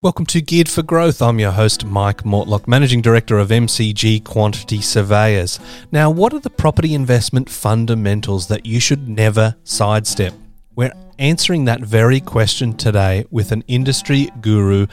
Welcome to Geared for Growth. I'm your host, Mike Mortlock, Managing Director of MCG Quantity Surveyors. Now, what are the property investment fundamentals that you should never sidestep? We're answering that very question today with an industry guru,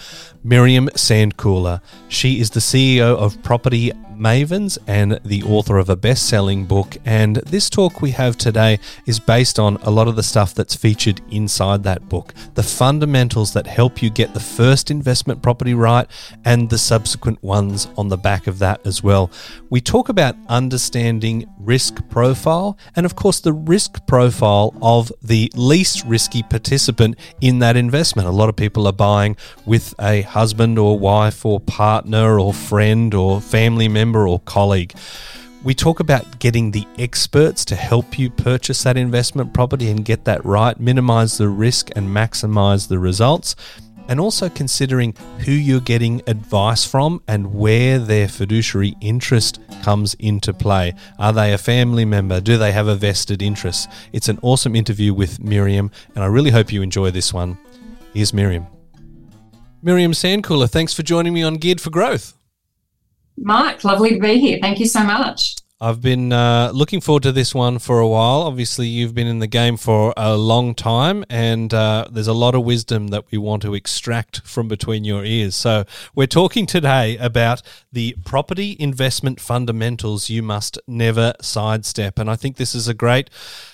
Miriam Sandkuhler. She is the CEO of Property Mavens and the author of a best selling book. And this talk we have today is based on a lot of the stuff that's featured inside that book the fundamentals that help you get the first investment property right and the subsequent ones on the back of that as well. We talk about understanding risk profile and, of course, the risk profile of the least risky participant in that investment. A lot of people are buying with a husband or wife or partner or friend or family member or colleague. We talk about getting the experts to help you purchase that investment property and get that right, minimize the risk and maximize the results, and also considering who you're getting advice from and where their fiduciary interest comes into play. Are they a family member? Do they have a vested interest? It's an awesome interview with Miriam, and I really hope you enjoy this one. Here's Miriam. Miriam Sandkuhler, thanks for joining me on Geared for Growth. Mark, lovely to be here. Thank you so much. I've been uh, looking forward to this one for a while. Obviously, you've been in the game for a long time, and uh, there's a lot of wisdom that we want to extract from between your ears. So, we're talking today about the property investment fundamentals you must never sidestep, and I think this is a great,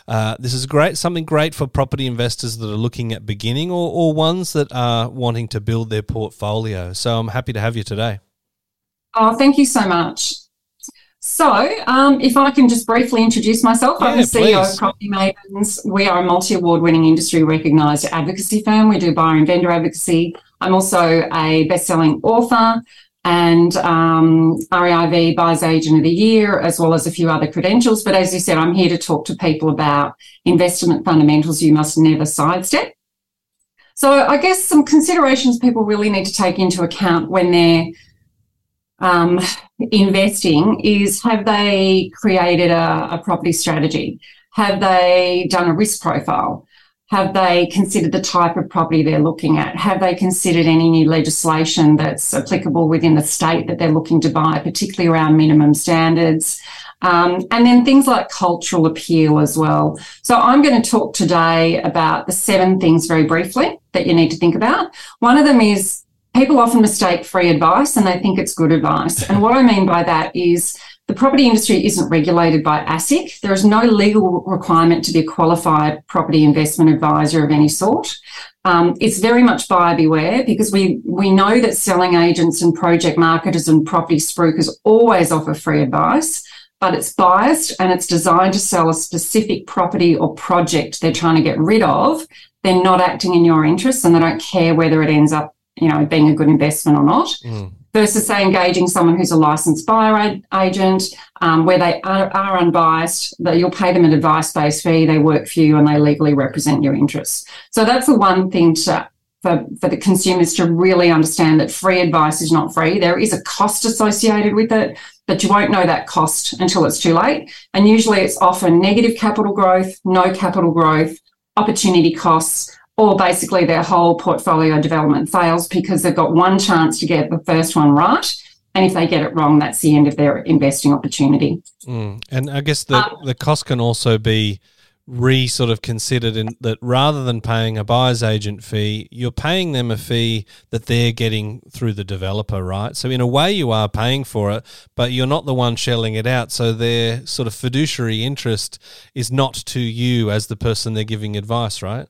uh, this is great, something great for property investors that are looking at beginning or, or ones that are wanting to build their portfolio. So, I'm happy to have you today. Oh, thank you so much. So, um, if I can just briefly introduce myself, yeah, I'm the CEO please. of Property Mavens. We are a multi award winning industry recognised advocacy firm. We do buyer and vendor advocacy. I'm also a best selling author and um, REIV Buyers Agent of the Year, as well as a few other credentials. But as you said, I'm here to talk to people about investment fundamentals you must never sidestep. So, I guess some considerations people really need to take into account when they're um, investing is have they created a, a property strategy? Have they done a risk profile? Have they considered the type of property they're looking at? Have they considered any new legislation that's applicable within the state that they're looking to buy, particularly around minimum standards? Um, and then things like cultural appeal as well. So I'm going to talk today about the seven things very briefly that you need to think about. One of them is people often mistake free advice and they think it's good advice. And what I mean by that is the property industry isn't regulated by ASIC. There is no legal requirement to be a qualified property investment advisor of any sort. Um, it's very much buyer beware because we we know that selling agents and project marketers and property spruikers always offer free advice, but it's biased and it's designed to sell a specific property or project they're trying to get rid of. They're not acting in your interests and they don't care whether it ends up you know, being a good investment or not. Mm. Versus, say, engaging someone who's a licensed buyer agent, um, where they are, are unbiased, that you'll pay them an advice-based fee, they work for you, and they legally represent your interests. So that's the one thing to, for, for the consumers to really understand that free advice is not free. There is a cost associated with it, but you won't know that cost until it's too late. And usually it's often negative capital growth, no capital growth, opportunity costs, or basically their whole portfolio development fails because they've got one chance to get the first one right. And if they get it wrong, that's the end of their investing opportunity. Mm. And I guess the, um, the cost can also be re sort of considered in that rather than paying a buyer's agent fee, you're paying them a fee that they're getting through the developer, right? So in a way you are paying for it, but you're not the one shelling it out. So their sort of fiduciary interest is not to you as the person they're giving advice, right?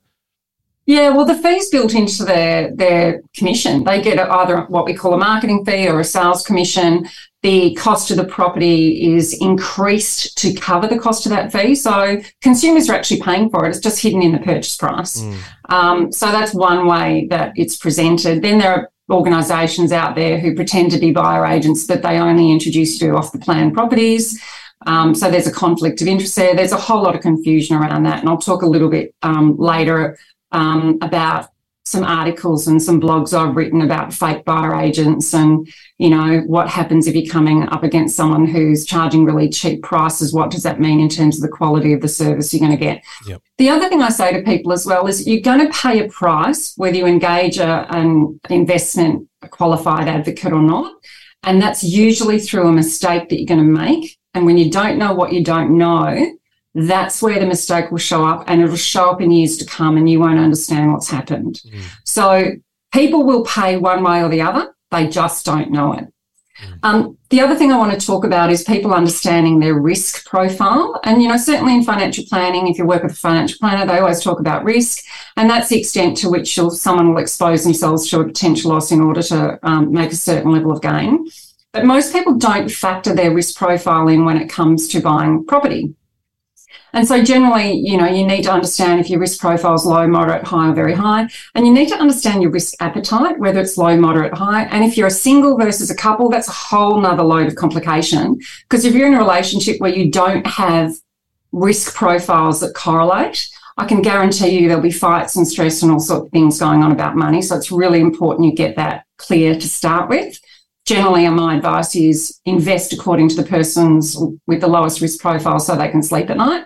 Yeah, well, the fee's built into their their commission. They get either what we call a marketing fee or a sales commission. The cost of the property is increased to cover the cost of that fee. So consumers are actually paying for it. It's just hidden in the purchase price. Mm. Um, so that's one way that it's presented. Then there are organisations out there who pretend to be buyer agents, but they only introduce you to off the plan properties. Um, so there's a conflict of interest there. There's a whole lot of confusion around that, and I'll talk a little bit um, later um, about some articles and some blogs I've written about fake buyer agents and, you know, what happens if you're coming up against someone who's charging really cheap prices. What does that mean in terms of the quality of the service you're going to get? Yep. The other thing I say to people as well is you're going to pay a price whether you engage a, an investment qualified advocate or not. And that's usually through a mistake that you're going to make. And when you don't know what you don't know, that's where the mistake will show up and it'll show up in years to come and you won't understand what's happened. Mm. So people will pay one way or the other. They just don't know it. Mm. Um, the other thing I want to talk about is people understanding their risk profile. And, you know, certainly in financial planning, if you work with a financial planner, they always talk about risk. And that's the extent to which someone will expose themselves to a potential loss in order to um, make a certain level of gain. But most people don't factor their risk profile in when it comes to buying property. And so generally, you know, you need to understand if your risk profile is low, moderate, high, or very high. And you need to understand your risk appetite, whether it's low, moderate, high. And if you're a single versus a couple, that's a whole nother load of complication. Because if you're in a relationship where you don't have risk profiles that correlate, I can guarantee you there'll be fights and stress and all sorts of things going on about money. So it's really important you get that clear to start with. Generally, my advice is invest according to the person's with the lowest risk profile so they can sleep at night.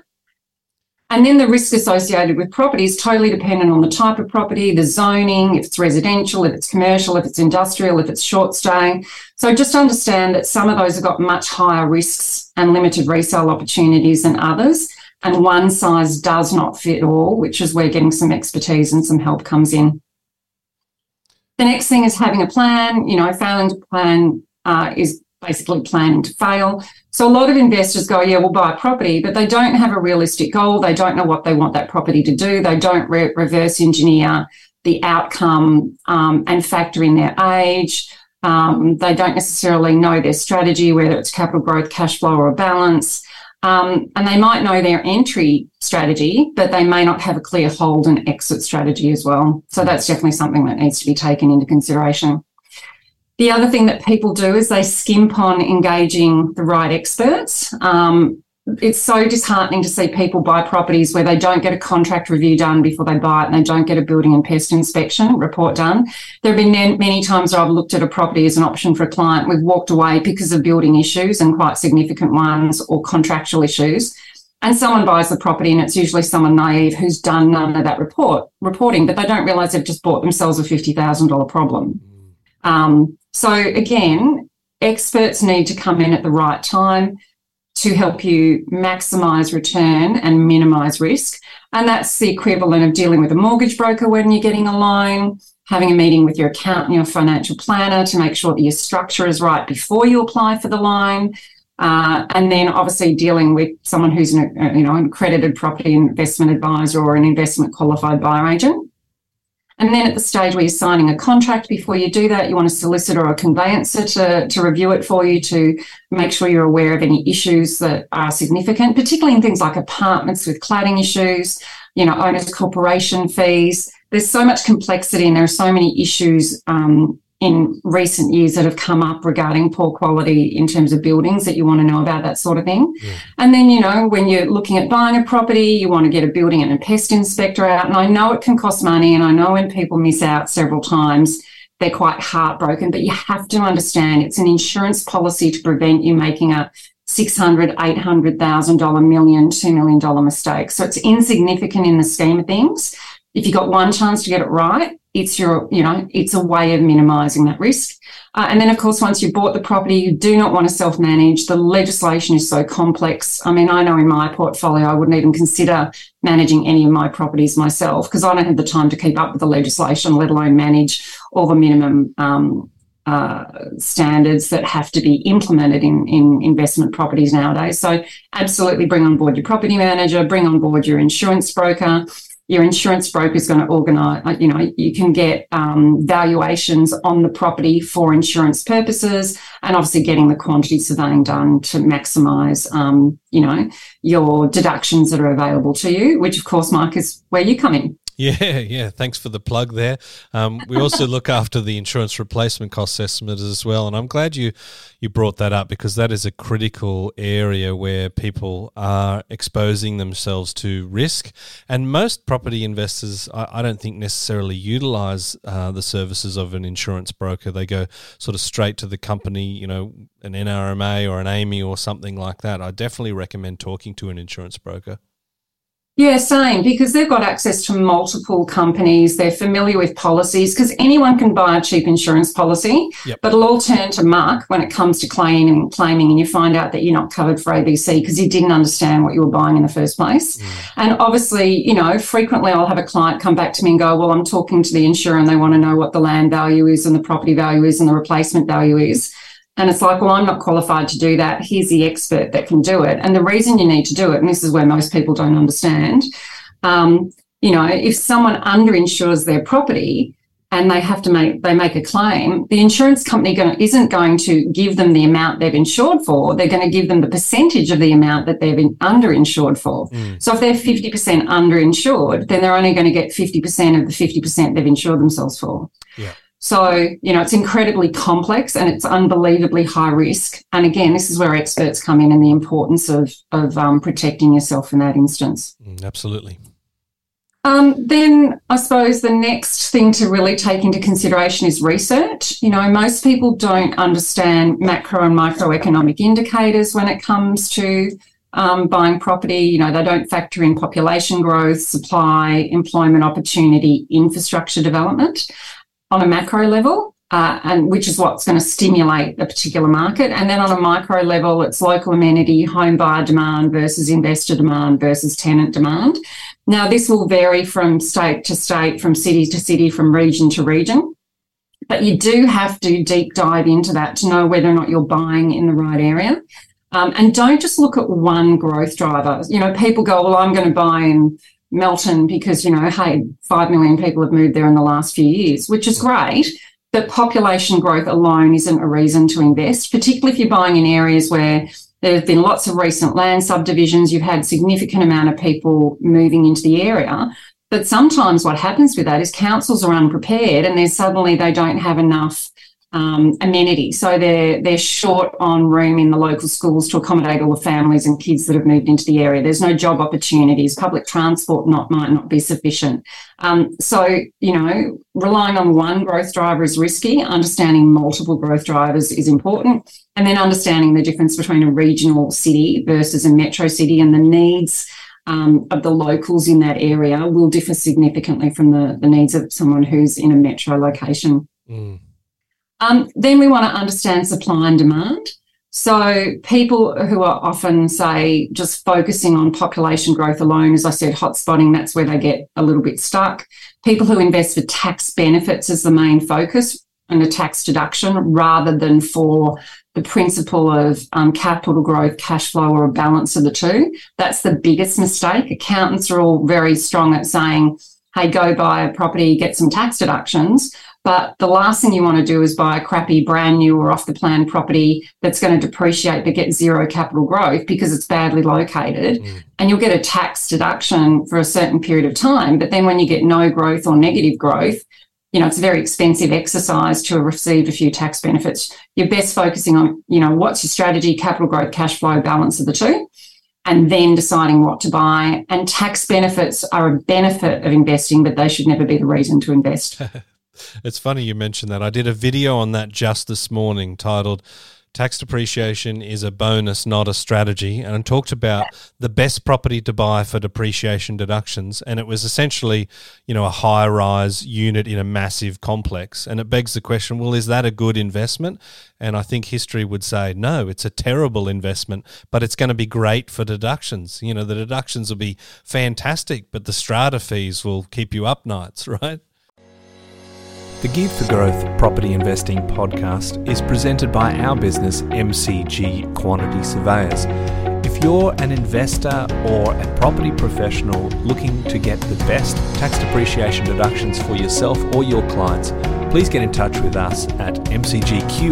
And then the risk associated with property is totally dependent on the type of property, the zoning, if it's residential, if it's commercial, if it's industrial, if it's short stay. So just understand that some of those have got much higher risks and limited resale opportunities than others. And one size does not fit all, which is where getting some expertise and some help comes in. The next thing is having a plan. You know, failing to plan uh, is basically planning to fail. So a lot of investors go, yeah, we'll buy a property, but they don't have a realistic goal. They don't know what they want that property to do. They don't re- reverse engineer the outcome um, and factor in their age. Um, they don't necessarily know their strategy, whether it's capital growth, cash flow, or balance. Um, and they might know their entry strategy, but they may not have a clear hold and exit strategy as well. So that's definitely something that needs to be taken into consideration. The other thing that people do is they skimp on engaging the right experts. Um, it's so disheartening to see people buy properties where they don't get a contract review done before they buy it and they don't get a building and pest inspection report done. There have been many times where I've looked at a property as an option for a client. We've walked away because of building issues and quite significant ones or contractual issues. And someone buys the property and it's usually someone naive who's done none of that report reporting, but they don't realize they've just bought themselves a $50,000 problem. Um, so again, experts need to come in at the right time to help you maximize return and minimize risk. And that's the equivalent of dealing with a mortgage broker when you're getting a loan, having a meeting with your accountant, your financial planner to make sure that your structure is right before you apply for the loan. Uh, and then obviously dealing with someone who's an, you know, an accredited property investment advisor or an investment qualified buyer agent. And then at the stage where you're signing a contract, before you do that, you want a solicitor or a conveyancer to, to review it for you to make sure you're aware of any issues that are significant, particularly in things like apartments with cladding issues, you know, owners corporation fees. There's so much complexity and there are so many issues um, in recent years that have come up regarding poor quality in terms of buildings that you want to know about that sort of thing. Yeah. And then, you know, when you're looking at buying a property, you want to get a building and a pest inspector out. And I know it can cost money and I know when people miss out several times, they're quite heartbroken, but you have to understand it's an insurance policy to prevent you making a $600,000, $800,000 million, $2 million mistake. So it's insignificant in the scheme of things. If you got one chance to get it right, it's your, you know, it's a way of minimizing that risk. Uh, and then, of course, once you've bought the property, you do not want to self manage. The legislation is so complex. I mean, I know in my portfolio, I wouldn't even consider managing any of my properties myself because I don't have the time to keep up with the legislation, let alone manage all the minimum um, uh, standards that have to be implemented in, in investment properties nowadays. So, absolutely bring on board your property manager, bring on board your insurance broker your insurance broker is going to organize, uh, you know, you can get um, valuations on the property for insurance purposes and obviously getting the quantity surveying done to maximize, um, you know, your deductions that are available to you, which of course, Mark, is where you come in. Yeah, yeah. Thanks for the plug there. Um, we also look after the insurance replacement cost estimate as well, and I'm glad you you brought that up because that is a critical area where people are exposing themselves to risk, and most property investors, I, I don't think necessarily utilize uh, the services of an insurance broker. They go sort of straight to the company, you know, an NRMA or an AAMI or something like that. I definitely recommend talking to an insurance broker. Yeah, same, because they've got access to multiple companies. They're familiar with policies because anyone can buy a cheap insurance policy, yep. but it'll all turn to muck when it comes to claiming, claiming and you find out that you're not covered for ABC because you didn't understand what you were buying in the first place. Mm. And obviously, you know, frequently I'll have a client come back to me and go, well, I'm talking to the insurer and they want to know what the land value is and the property value is and the replacement value is. And it's like, well, I'm not qualified to do that. Here's the expert that can do it. And the reason you need to do it, and this is where most people don't understand, um, you know, if someone underinsures their property and they have to make they make a claim, the insurance company going, isn't going to give them the amount they've insured for. They're going to give them the percentage of the amount that they've been underinsured for. Mm. So if they're 50% underinsured, then they're only going to get 50% of the 50% they've insured themselves for. Yeah. So, you know, it's incredibly complex and it's unbelievably high risk. And again, this is where experts come in and the importance of, of um, protecting yourself in that instance. Mm, absolutely. Um, then I suppose the next thing to really take into consideration is research. You know, most people don't understand macro and microeconomic indicators when it comes to um, buying property. You know, they don't factor in population growth, supply, employment opportunity, infrastructure development on a macro level, uh, and which is what's going to stimulate a particular market. And then on a micro level, it's local amenity, home buyer demand versus investor demand versus tenant demand. Now, this will vary from state to state, from city to city, from region to region. But you do have to deep dive into that to know whether or not you're buying in the right area. Um, and don't just look at one growth driver. You know, people go, well, I'm going to buy in Melton because, you know, hey, 5 million people have moved there in the last few years, which is great. But population growth alone isn't a reason to invest, particularly if you're buying in areas where there have been lots of recent land subdivisions, you've had significant amount of people moving into the area. But sometimes what happens with that is councils are unprepared and then suddenly they don't have enough um, amenity. So they're they're short on room in the local schools to accommodate all the families and kids that have moved into the area. There's no job opportunities. Public transport not might not be sufficient. Um, so you know, relying on one growth driver is risky. Understanding multiple growth drivers is important, and then understanding the difference between a regional city versus a metro city and the needs. Um, of the locals in that area will differ significantly from the, the needs of someone who's in a metro location. Mm. Um, then we want to understand supply and demand. So people who are often, say, just focusing on population growth alone, as I said, hotspotting, that's where they get a little bit stuck. People who invest for tax benefits as the main focus and a tax deduction rather than for the principle of um, capital growth, cash flow, or a balance of the two. That's the biggest mistake. Accountants are all very strong at saying, hey, go buy a property, get some tax deductions. But the last thing you want to do is buy a crappy, brand new or off the plan property that's going to depreciate but get zero capital growth because it's badly located. Mm. And you'll get a tax deduction for a certain period of time. But then when you get no growth or negative growth, you know, it's a very expensive exercise to receive a few tax benefits. You're best focusing on, you know, what's your strategy, capital growth, cash flow, balance of the two, and then deciding what to buy. And tax benefits are a benefit of investing, but they should never be the reason to invest. It's funny you mentioned that. I did a video on that just this morning titled Tax Depreciation is a Bonus, Not a Strategy, and I talked about the best property to buy for depreciation deductions. And it was essentially, you know, a high rise unit in a massive complex. And it begs the question well, is that a good investment? And I think history would say, no, it's a terrible investment, but it's going to be great for deductions. You know, the deductions will be fantastic, but the strata fees will keep you up nights, right? The Geared for Growth Property Investing podcast is presented by our business, MCG Quantity Surveyors. If you're an investor or a property professional looking to get the best tax depreciation deductions for yourself or your clients, please get in touch with us at mcgqs.com.au.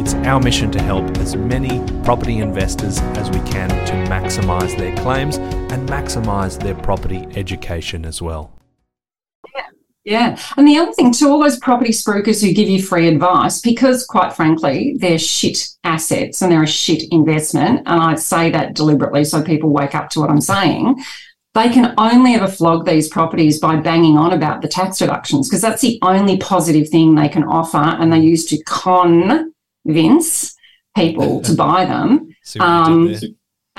It's our mission to help as many property investors as we can to maximise their claims and maximise their property education as well. Yeah. And the other thing, to all those property spruikers who give you free advice, because quite frankly, they're shit assets and they're a shit investment. And I say that deliberately so people wake up to what I'm saying. They can only ever flog these properties by banging on about the tax reductions because that's the only positive thing they can offer. And they use to convince people to buy them. Um,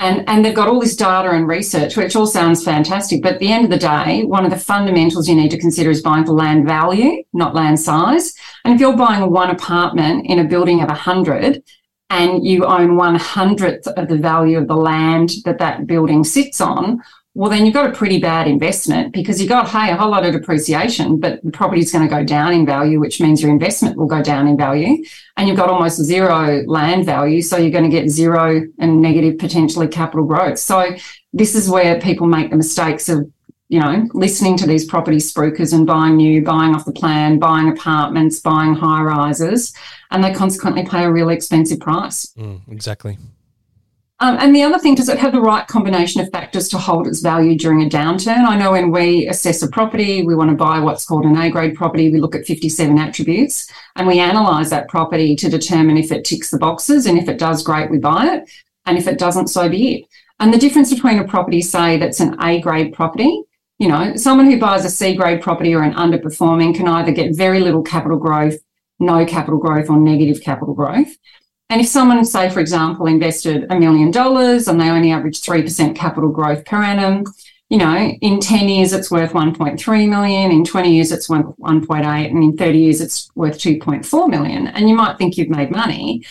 and, and they've got all this data and research, which all sounds fantastic. But at the end of the day, one of the fundamentals you need to consider is buying for land value, not land size. And if you're buying one apartment in a building of 100 and you own one hundredth of the value of the land that that building sits on, well, then you've got a pretty bad investment because you've got, hey, a whole lot of depreciation, but the property is going to go down in value, which means your investment will go down in value. And you've got almost zero land value. So you're going to get zero and negative potentially capital growth. So this is where people make the mistakes of, you know, listening to these property spruikers and buying new, buying off the plan, buying apartments, buying high rises, and they consequently pay a really expensive price. Mm, exactly. Um, and the other thing, does it have the right combination of factors to hold its value during a downturn? I know when we assess a property, we want to buy what's called an A grade property. We look at 57 attributes and we analyse that property to determine if it ticks the boxes. And if it does, great, we buy it. And if it doesn't, so be it. And the difference between a property, say, that's an A grade property, you know, someone who buys a C grade property or an underperforming can either get very little capital growth, no capital growth, or negative capital growth. And if someone, say, for example, invested a million dollars and they only average 3% capital growth per annum, you know, in 10 years it's worth 1.3 million, in 20 years it's worth 1.8, and in 30 years it's worth 2.4 million. And you might think you've made money,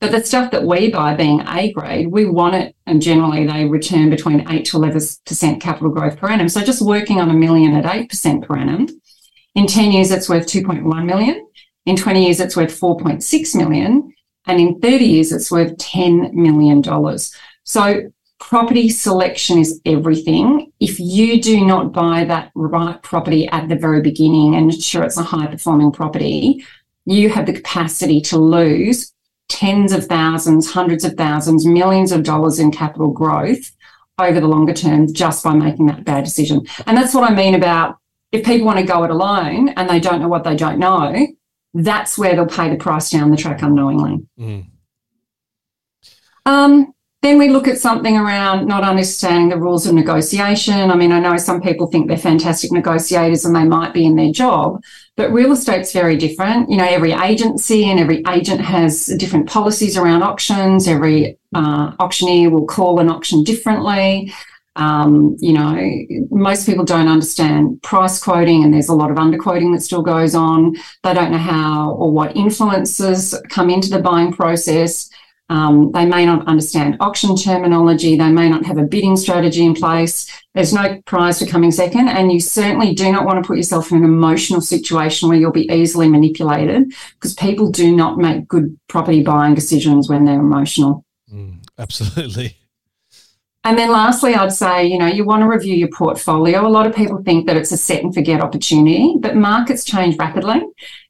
but the stuff that we buy being A grade, we want it, and generally they return between 8 to 11% capital growth per annum. So just working on a million at 8% per annum, in 10 years it's worth 2.1 million, in 20 years it's worth 4.6 million, and in 30 years, it's worth $10 million. So property selection is everything. If you do not buy that right property at the very beginning and ensure it's a high performing property, you have the capacity to lose tens of thousands, hundreds of thousands, millions of dollars in capital growth over the longer term just by making that bad decision. And that's what I mean about if people want to go it alone and they don't know what they don't know, that's where they'll pay the price down the track unknowingly. Mm. Um, then we look at something around not understanding the rules of negotiation. I mean, I know some people think they're fantastic negotiators and they might be in their job, but real estate's very different. You know, every agency and every agent has different policies around auctions. Every uh, auctioneer will call an auction differently. Um, you know, most people don't understand price quoting, and there's a lot of underquoting that still goes on. They don't know how or what influences come into the buying process. Um, they may not understand auction terminology. They may not have a bidding strategy in place. There's no prize for coming second. And you certainly do not want to put yourself in an emotional situation where you'll be easily manipulated because people do not make good property buying decisions when they're emotional. Mm, absolutely. And then lastly, I'd say, you know, you want to review your portfolio. A lot of people think that it's a set and forget opportunity, but markets change rapidly.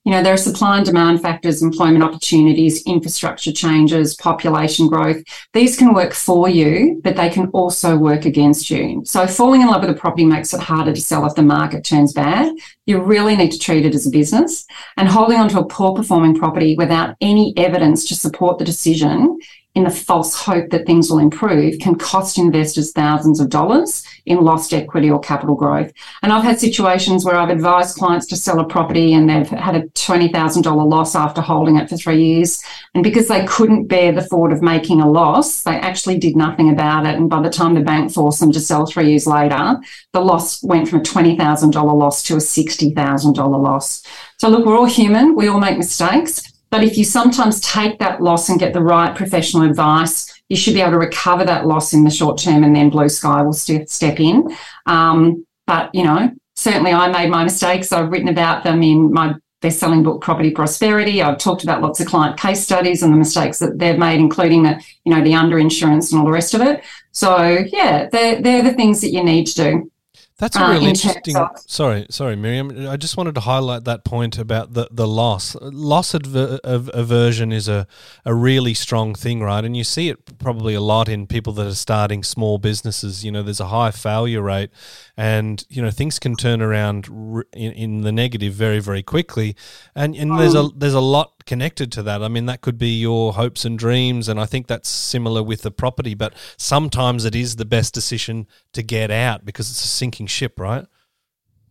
You know, there are supply and demand factors, employment opportunities, infrastructure changes, population growth. These can work for you, but they can also work against you. So falling in love with a property makes it harder to sell if the market turns bad. You really need to treat it as a business and holding onto a poor performing property without any evidence to support the decision in the false hope that things will improve can cost investors thousands of dollars in lost equity or capital growth. And I've had situations where I've advised clients to sell a property and they've had a $20,000 loss after holding it for three years. And because they couldn't bear the thought of making a loss, they actually did nothing about it. And by the time the bank forced them to sell three years later, the loss went from a $20,000 loss to a $60,000 loss. So look, we're all human. We all make mistakes. But if you sometimes take that loss and get the right professional advice, you should be able to recover that loss in the short term and then blue sky will st- step in. Um, but, you know, certainly I made my mistakes. I've written about them in my best-selling book property prosperity i've talked about lots of client case studies and the mistakes that they've made including the you know the underinsurance and all the rest of it so yeah they're, they're the things that you need to do that's a uh, really interesting. Of, sorry, sorry, Miriam. I just wanted to highlight that point about the, the loss. Loss adver- aversion is a, a really strong thing, right? And you see it probably a lot in people that are starting small businesses. You know, there's a high failure rate, and you know things can turn around in, in the negative very, very quickly. And and there's a um, there's a lot connected to that. I mean, that could be your hopes and dreams, and I think that's similar with the property. But sometimes it is the best decision to get out because it's a sinking ship, right?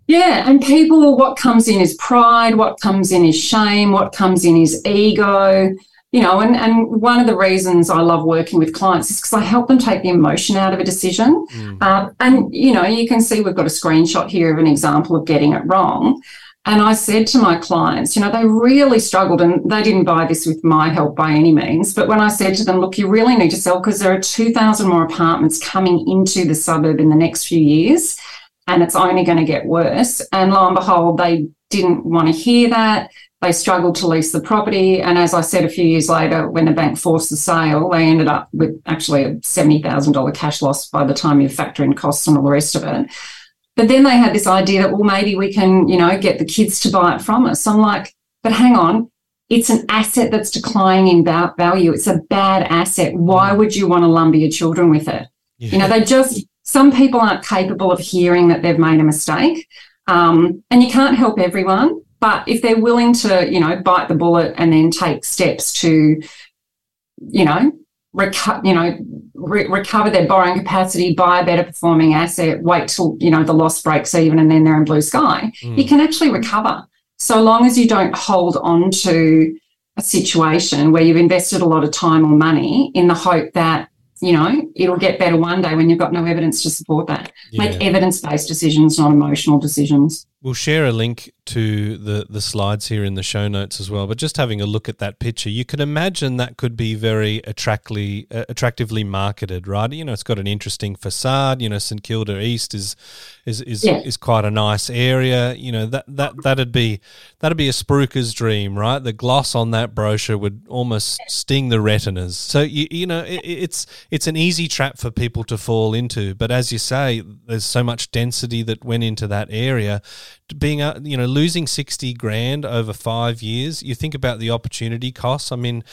Yeah, and people, what comes in is pride, what comes in is shame, what comes in is ego. You know, and, and one of the reasons I love working with clients is because I help them take the emotion out of a decision. Mm. Uh, and, you know, you can see we've got a screenshot here of an example of getting it wrong. And I said to my clients, you know, they really struggled and they didn't buy this with my help by any means. But when I said to them, look, you really need to sell because there are 2,000 more apartments coming into the suburb in the next few years and it's only going to get worse. And lo and behold, they didn't want to hear that. They struggled to lease the property. And as I said a few years later, when the bank forced the sale, they ended up with actually a $70,000 cash loss by the time you factor in costs and all the rest of it. But then they had this idea that, well, maybe we can, you know, get the kids to buy it from us. I'm like, but hang on, it's an asset that's declining in value. It's a bad asset. Why would you want to lumber your children with it? Yeah. You know, they just, some people aren't capable of hearing that they've made a mistake. Um, and you can't help everyone. But if they're willing to, you know, bite the bullet and then take steps to, you know, reco- you know, re- recover their borrowing capacity, buy a better performing asset, wait till, you know, the loss breaks even and then they're in blue sky, mm. you can actually recover. So long as you don't hold on to a situation where you've invested a lot of time or money in the hope that you know, it'll get better one day when you've got no evidence to support that. Yeah. Make evidence based decisions, not emotional decisions. We'll share a link to the, the slides here in the show notes as well. But just having a look at that picture, you can imagine that could be very attractively uh, attractively marketed, right? You know, it's got an interesting facade. You know, St Kilda East is is is, yeah. is quite a nice area. You know that that that'd be that'd be a spruiker's dream, right? The gloss on that brochure would almost sting the retinas. So you you know it, it's it's an easy trap for people to fall into. But as you say, there's so much density that went into that area being a, you know losing 60 grand over 5 years you think about the opportunity costs i mean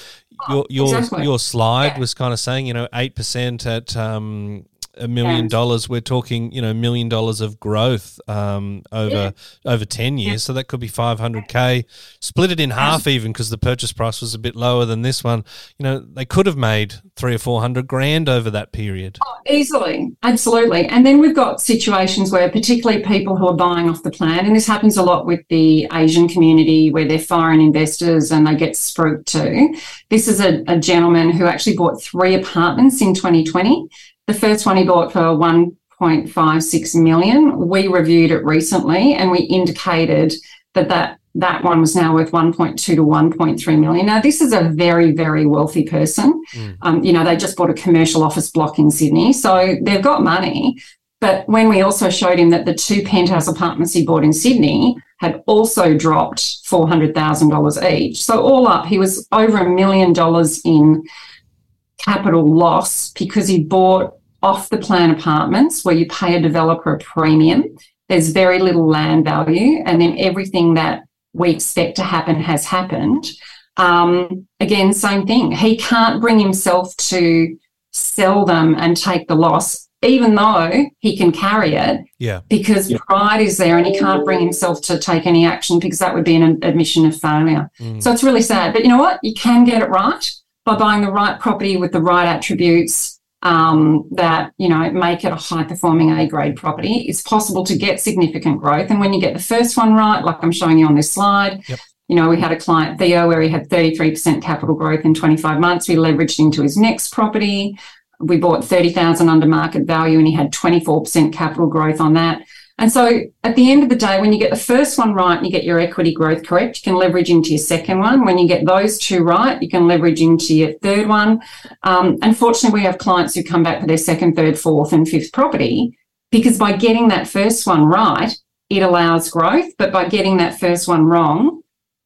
your your exactly. your slide yeah. was kind of saying you know 8% at um a million dollars, we're talking, you know, million dollars of growth um, over yeah. over ten years. Yeah. So that could be five hundred k. Split it in half, even because the purchase price was a bit lower than this one. You know, they could have made three or four hundred grand over that period. Oh, easily, absolutely. And then we've got situations where, particularly people who are buying off the plan, and this happens a lot with the Asian community, where they're foreign investors and they get spooked too. This is a, a gentleman who actually bought three apartments in 2020 the first one he bought for 1.56 million. We reviewed it recently and we indicated that that that one was now worth 1.2 to 1.3 million. Now, this is a very, very wealthy person. Mm. Um, you know, they just bought a commercial office block in Sydney, so they've got money. But when we also showed him that the two penthouse apartments he bought in Sydney had also dropped $400,000 each. So, all up, he was over a million dollars in capital loss because he bought off the plan apartments where you pay a developer a premium. There's very little land value, and then everything that we expect to happen has happened. Um, again, same thing. He can't bring himself to sell them and take the loss, even though he can carry it. Yeah. Because yeah. pride is there and he can't bring himself to take any action because that would be an admission of failure. Mm. So it's really sad. But you know what? You can get it right by buying the right property with the right attributes um, that you know make it a high performing A grade property. It's possible to get significant growth, and when you get the first one right, like I'm showing you on this slide. Yep. You know, we had a client, Theo, where he had 33% capital growth in 25 months. We leveraged into his next property. We bought 30,000 under market value and he had 24% capital growth on that. And so at the end of the day, when you get the first one right and you get your equity growth correct, you can leverage into your second one. When you get those two right, you can leverage into your third one. Um, unfortunately, we have clients who come back for their second, third, fourth, and fifth property because by getting that first one right, it allows growth. But by getting that first one wrong,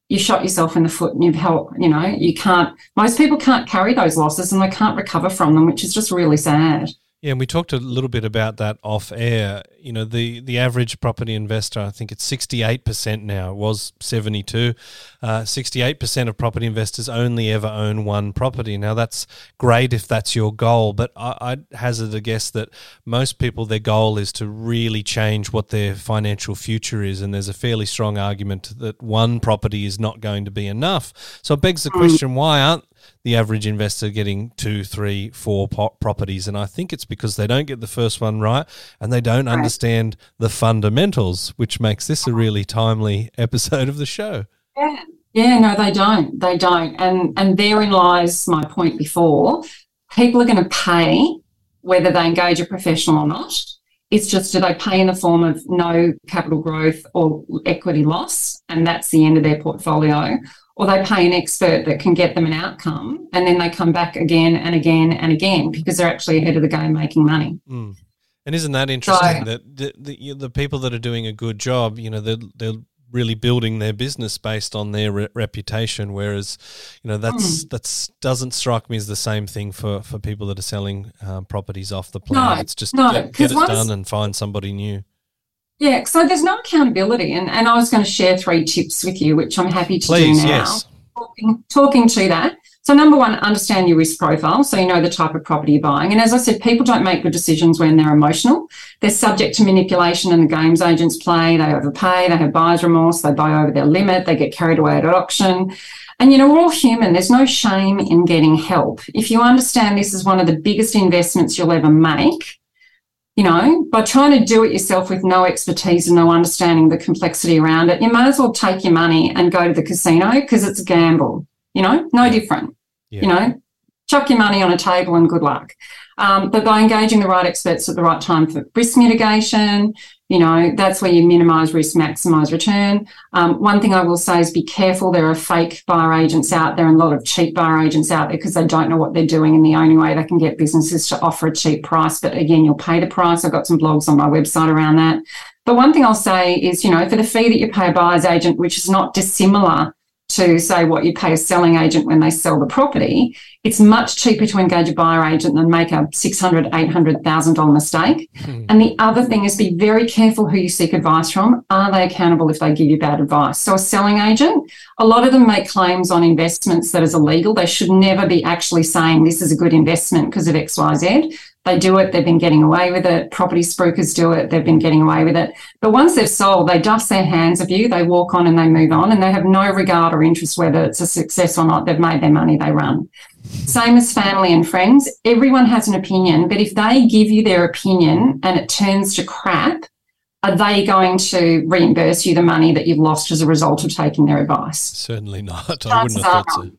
you shot yourself in the foot and you've helped, you know, you can't, most people can't carry those losses and they can't recover from them, which is just really sad. Yeah, and we talked a little bit about that off air. You know, the, the average property investor, I think it's 68% now. It was 72. Uh, 68% of property investors only ever own one property. Now, that's great if that's your goal, but I, I'd hazard a guess that most people, their goal is to really change what their financial future is. And there's a fairly strong argument that one property is not going to be enough. So it begs the mm. question why aren't the average investor getting two, three, four properties. And I think it's because they don't get the first one right and they don't right. understand the fundamentals, which makes this a really timely episode of the show. Yeah. Yeah, no, they don't. They don't. And and therein lies my point before. People are going to pay whether they engage a professional or not. It's just do they pay in the form of no capital growth or equity loss, and that's the end of their portfolio, or they pay an expert that can get them an outcome and then they come back again and again and again because they're actually ahead of the game making money. Mm. And isn't that interesting so, that the, the, the, people that are doing a good job, you know, they're, they're really building their business based on their re- reputation, whereas, you know, that's mm. that's doesn't strike me as the same thing for, for people that are selling um, properties off the plan. No, it's just no, get, get it done and find somebody new. Yeah, so there's no accountability. And, and I was going to share three tips with you, which I'm happy to Please, do now. Yes. Talking, talking to that. So, number one, understand your risk profile so you know the type of property you're buying. And as I said, people don't make good decisions when they're emotional. They're subject to manipulation and the games agents play. They overpay, they have buyer's remorse, they buy over their limit, they get carried away at auction. And you know, we're all human. There's no shame in getting help. If you understand this is one of the biggest investments you'll ever make, you know, by trying to do it yourself with no expertise and no understanding of the complexity around it, you might as well take your money and go to the casino because it's a gamble, you know, no different. Yeah. You know, chuck your money on a table and good luck. Um, but by engaging the right experts at the right time for risk mitigation, you know, that's where you minimize risk, maximize return. Um, one thing I will say is be careful. There are fake buyer agents out there and a lot of cheap buyer agents out there because they don't know what they're doing. And the only way they can get businesses to offer a cheap price. But again, you'll pay the price. I've got some blogs on my website around that. But one thing I'll say is, you know, for the fee that you pay a buyer's agent, which is not dissimilar to say what you pay a selling agent when they sell the property, it's much cheaper to engage a buyer agent than make a $600,000, $800,000 mistake. Mm. And the other thing is be very careful who you seek advice from. Are they accountable if they give you bad advice? So a selling agent, a lot of them make claims on investments that is illegal. They should never be actually saying this is a good investment because of X, Y, Z. They do it, they've been getting away with it. Property spruikers do it, they've been getting away with it. But once they've sold, they dust their hands of you, they walk on and they move on, and they have no regard or interest whether it's a success or not. They've made their money, they run. Same as family and friends. Everyone has an opinion, but if they give you their opinion and it turns to crap, are they going to reimburse you the money that you've lost as a result of taking their advice? Certainly not. I wouldn't have thought so.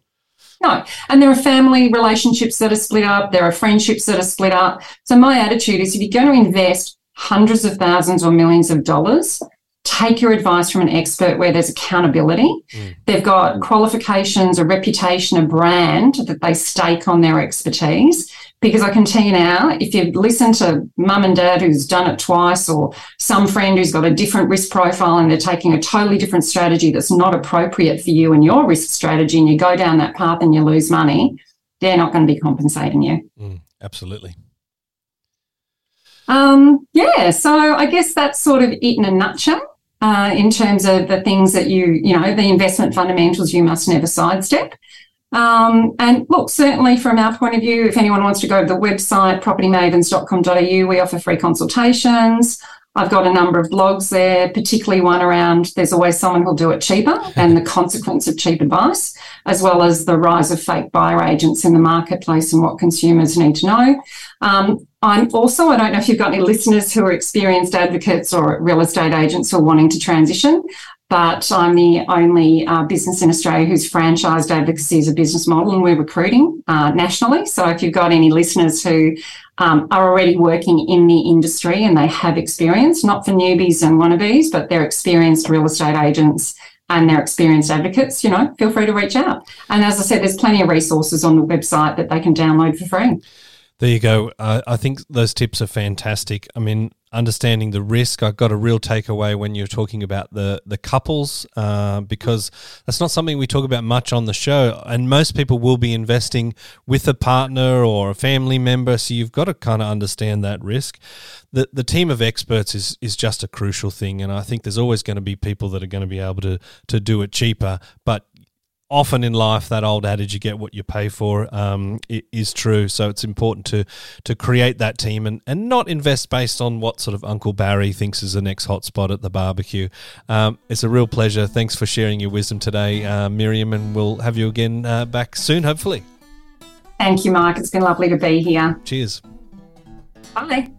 No. And there are family relationships that are split up. There are friendships that are split up. So my attitude is if you're going to invest hundreds of thousands or millions of dollars, take your advice from an expert where there's accountability. Mm. They've got qualifications, a reputation, a brand that they stake on their expertise. Because I can tell you now, if you listen to mum and dad who's done it twice, or some friend who's got a different risk profile and they're taking a totally different strategy that's not appropriate for you and your risk strategy, and you go down that path and you lose money, they're not going to be compensating you. Mm, absolutely. Um, yeah, so I guess that's sort of it in a nutshell. Uh, in terms of the things that you, you know, the investment fundamentals you must never sidestep. Um, and look, certainly from our point of view, if anyone wants to go to the website, propertymavens.com.au, we offer free consultations. I've got a number of blogs there, particularly one around there's always someone who'll do it cheaper and the consequence of cheap advice, as well as the rise of fake buyer agents in the marketplace and what consumers need to know. Um, I'm also, I don't know if you've got any listeners who are experienced advocates or real estate agents who are wanting to transition but I'm the only uh, business in Australia who's franchised advocacy as a business model, and we're recruiting uh, nationally. So if you've got any listeners who um, are already working in the industry and they have experience, not for newbies and wannabes, but they're experienced real estate agents and they're experienced advocates, you know, feel free to reach out. And as I said, there's plenty of resources on the website that they can download for free. There you go. Uh, I think those tips are fantastic. I mean, understanding the risk. I got a real takeaway when you're talking about the the couples uh, because that's not something we talk about much on the show. And most people will be investing with a partner or a family member, so you've got to kind of understand that risk. The the team of experts is is just a crucial thing, and I think there's always going to be people that are going to be able to to do it cheaper, but often in life that old adage you get what you pay for um, is true. So it's important to to create that team and, and not invest based on what sort of uncle barry thinks is the next hotspot at the barbecue. Um, it's a real pleasure. Thanks for sharing your wisdom today uh, miriam and we'll have you again uh, back soon hopefully. Thank you mark. It's been lovely to be here. Cheers. Bye